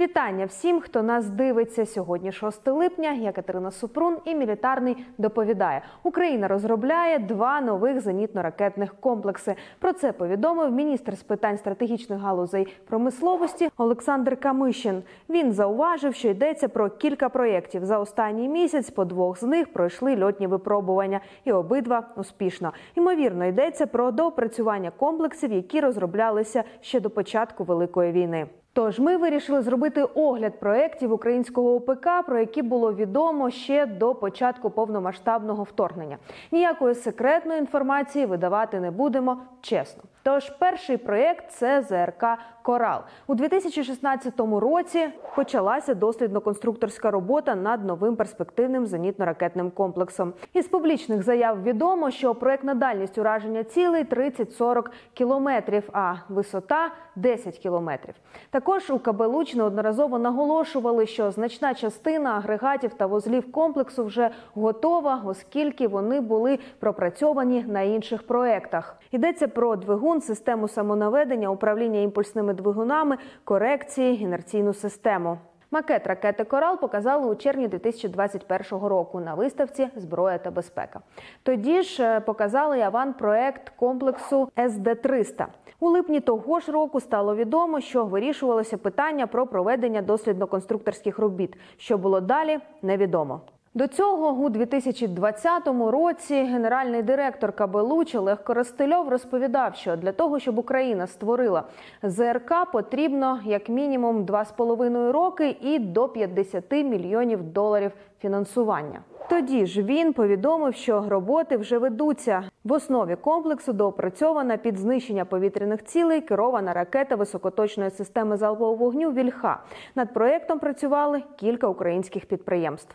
Вітання всім, хто нас дивиться сьогодні, 6 липня. Я Катерина Супрун і мілітарний доповідає. Україна розробляє два нових зенітно-ракетних комплекси. Про це повідомив міністр з питань стратегічних галузей промисловості Олександр Камишин. Він зауважив, що йдеться про кілька проєктів. За останній місяць по двох з них пройшли льотні випробування, і обидва успішно. Ймовірно, йдеться про доопрацювання комплексів, які розроблялися ще до початку великої війни. Тож ми вирішили зробити огляд проєктів українського ОПК, про які було відомо ще до початку повномасштабного вторгнення. Ніякої секретної інформації видавати не будемо чесно. Тож перший проєкт це ЗРК Корал у 2016 році. Почалася дослідно-конструкторська робота над новим перспективним зенітно-ракетним комплексом. Із публічних заяв відомо, що проєктна дальність ураження цілей 30-40 кілометрів, а висота 10 кілометрів. Також у КБ «Луч» неодноразово наголошували, що значна частина агрегатів та вузлів комплексу вже готова, оскільки вони були пропрацьовані на інших проєктах. Йдеться про двигун, систему самонаведення, управління імпульсними двигунами, корекції, інерційну систему. Макет ракети Корал показали у червні 2021 року на виставці Зброя та безпека. Тоді ж е, показали і аванпроект комплексу СД-300. У липні того ж року стало відомо, що вирішувалося питання про проведення дослідно-конструкторських робіт. Що було далі, невідомо. До цього у 2020 році генеральний директор КБ «Луч» Олег Коростельов розповідав, що для того, щоб Україна створила ЗРК, потрібно як мінімум 2,5 роки і до 50 мільйонів доларів фінансування. Тоді ж він повідомив, що роботи вже ведуться. В основі комплексу доопрацьована під знищення повітряних цілей керована ракета високоточної системи залпового вогню Вільха. Над проєктом працювали кілька українських підприємств.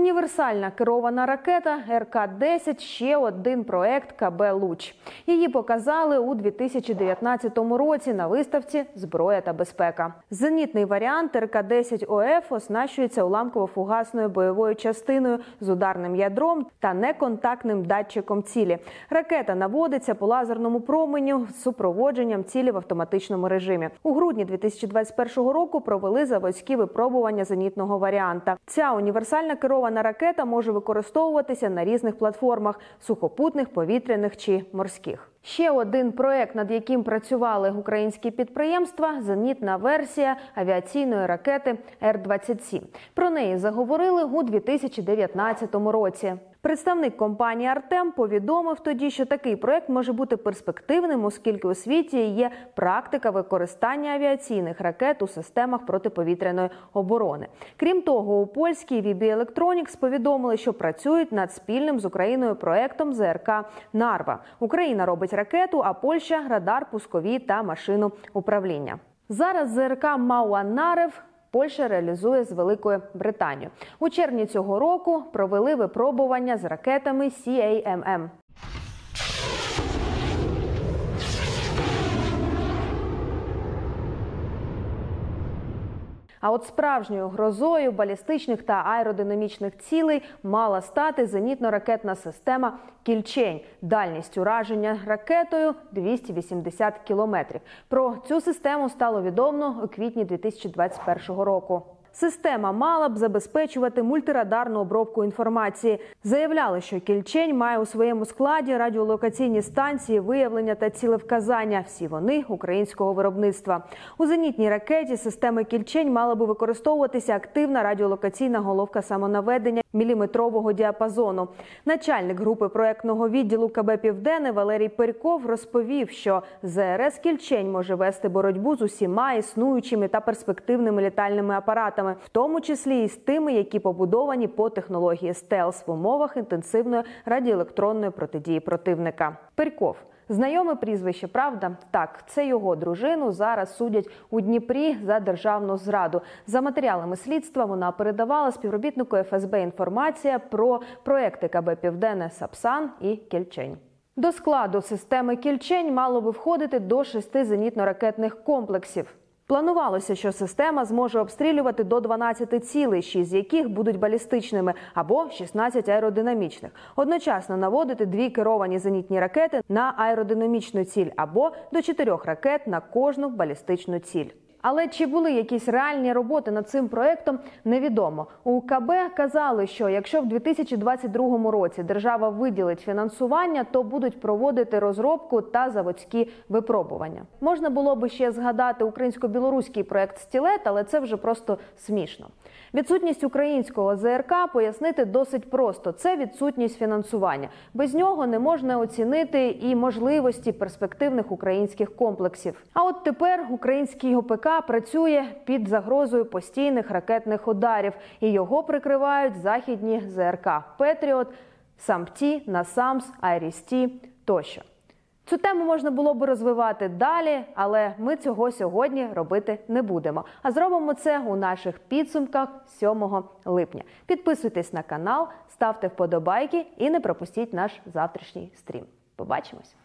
Універсальна керована ракета РК-10 – ще один проект КБ «Луч». Її показали у 2019 році на виставці Зброя та безпека. Зенітний варіант РК-10 ОФ оснащується уламково-фугасною бойовою частиною з ударним ядром та неконтактним датчиком цілі. Ракета наводиться по лазерному променю з супроводженням цілі в автоматичному режимі. У грудні 2021 року провели заводські випробування зенітного варіанта. Ця універсальна керована Керована ракета може використовуватися на різних платформах сухопутних, повітряних чи морських. Ще один проект, над яким працювали українські підприємства зенітна версія авіаційної ракети Р-27. Про неї заговорили у 2019 році. Представник компанії Артем повідомив тоді, що такий проект може бути перспективним, оскільки у світі є практика використання авіаційних ракет у системах протиповітряної оборони. Крім того, у польській VB Electronics повідомили, що працюють над спільним з Україною проектом ЗРК Нарва. Україна робить ракету, а Польща радар, пускові та машину управління. Зараз ЗРК Мауанарев Польща реалізує з Великою Британією. У червні цього року провели випробування з ракетами CAMM. А от справжньою грозою балістичних та аеродинамічних цілей мала стати зенітно-ракетна система Кільчень. Дальність ураження ракетою 280 кілометрів. Про цю систему стало відомо у квітні 2021 року. Система мала б забезпечувати мультирадарну обробку інформації. Заявляли, що кільчень має у своєму складі радіолокаційні станції виявлення та цілевказання. Всі вони українського виробництва. У зенітній ракеті системи кільчень мала би використовуватися активна радіолокаційна головка самонаведення міліметрового діапазону. Начальник групи проектного відділу КБ Південне Валерій Перьков розповів, що ЗРС кільчень може вести боротьбу з усіма існуючими та перспективними літальними апаратами, в тому числі і з тими, які побудовані по технології стелс в умовах інтенсивної радіоелектронної протидії противника. Перьков Знайоме прізвище, правда? Так, це його дружину зараз судять у Дніпрі за державну зраду. За матеріалами слідства вона передавала співробітнику ФСБ інформація про проекти КБ Південне Сапсан і Кільчень. До складу системи Кільчень мало би входити до шести зенітно-ракетних комплексів. Планувалося, що система зможе обстрілювати до 12 цілей, 6 з яких будуть балістичними, або 16 аеродинамічних. Одночасно наводити дві керовані зенітні ракети на аеродинамічну ціль або до чотирьох ракет на кожну балістичну ціль. Але чи були якісь реальні роботи над цим проектом, невідомо. У КБ казали, що якщо в 2022 році держава виділить фінансування, то будуть проводити розробку та заводські випробування. Можна було би ще згадати українсько-білоруський проект Стілет, але це вже просто смішно. Відсутність українського ЗРК пояснити досить просто: це відсутність фінансування. Без нього не можна оцінити і можливості перспективних українських комплексів. А от тепер український ОПК працює під загрозою постійних ракетних ударів, і його прикривають західні ЗРК Patriot, SAMP/T, NASAMS, IRIS-T тощо. Цю тему можна було би розвивати далі, але ми цього сьогодні робити не будемо. А зробимо це у наших підсумках 7 липня. Підписуйтесь на канал, ставте вподобайки і не пропустіть наш завтрашній стрім. Побачимось!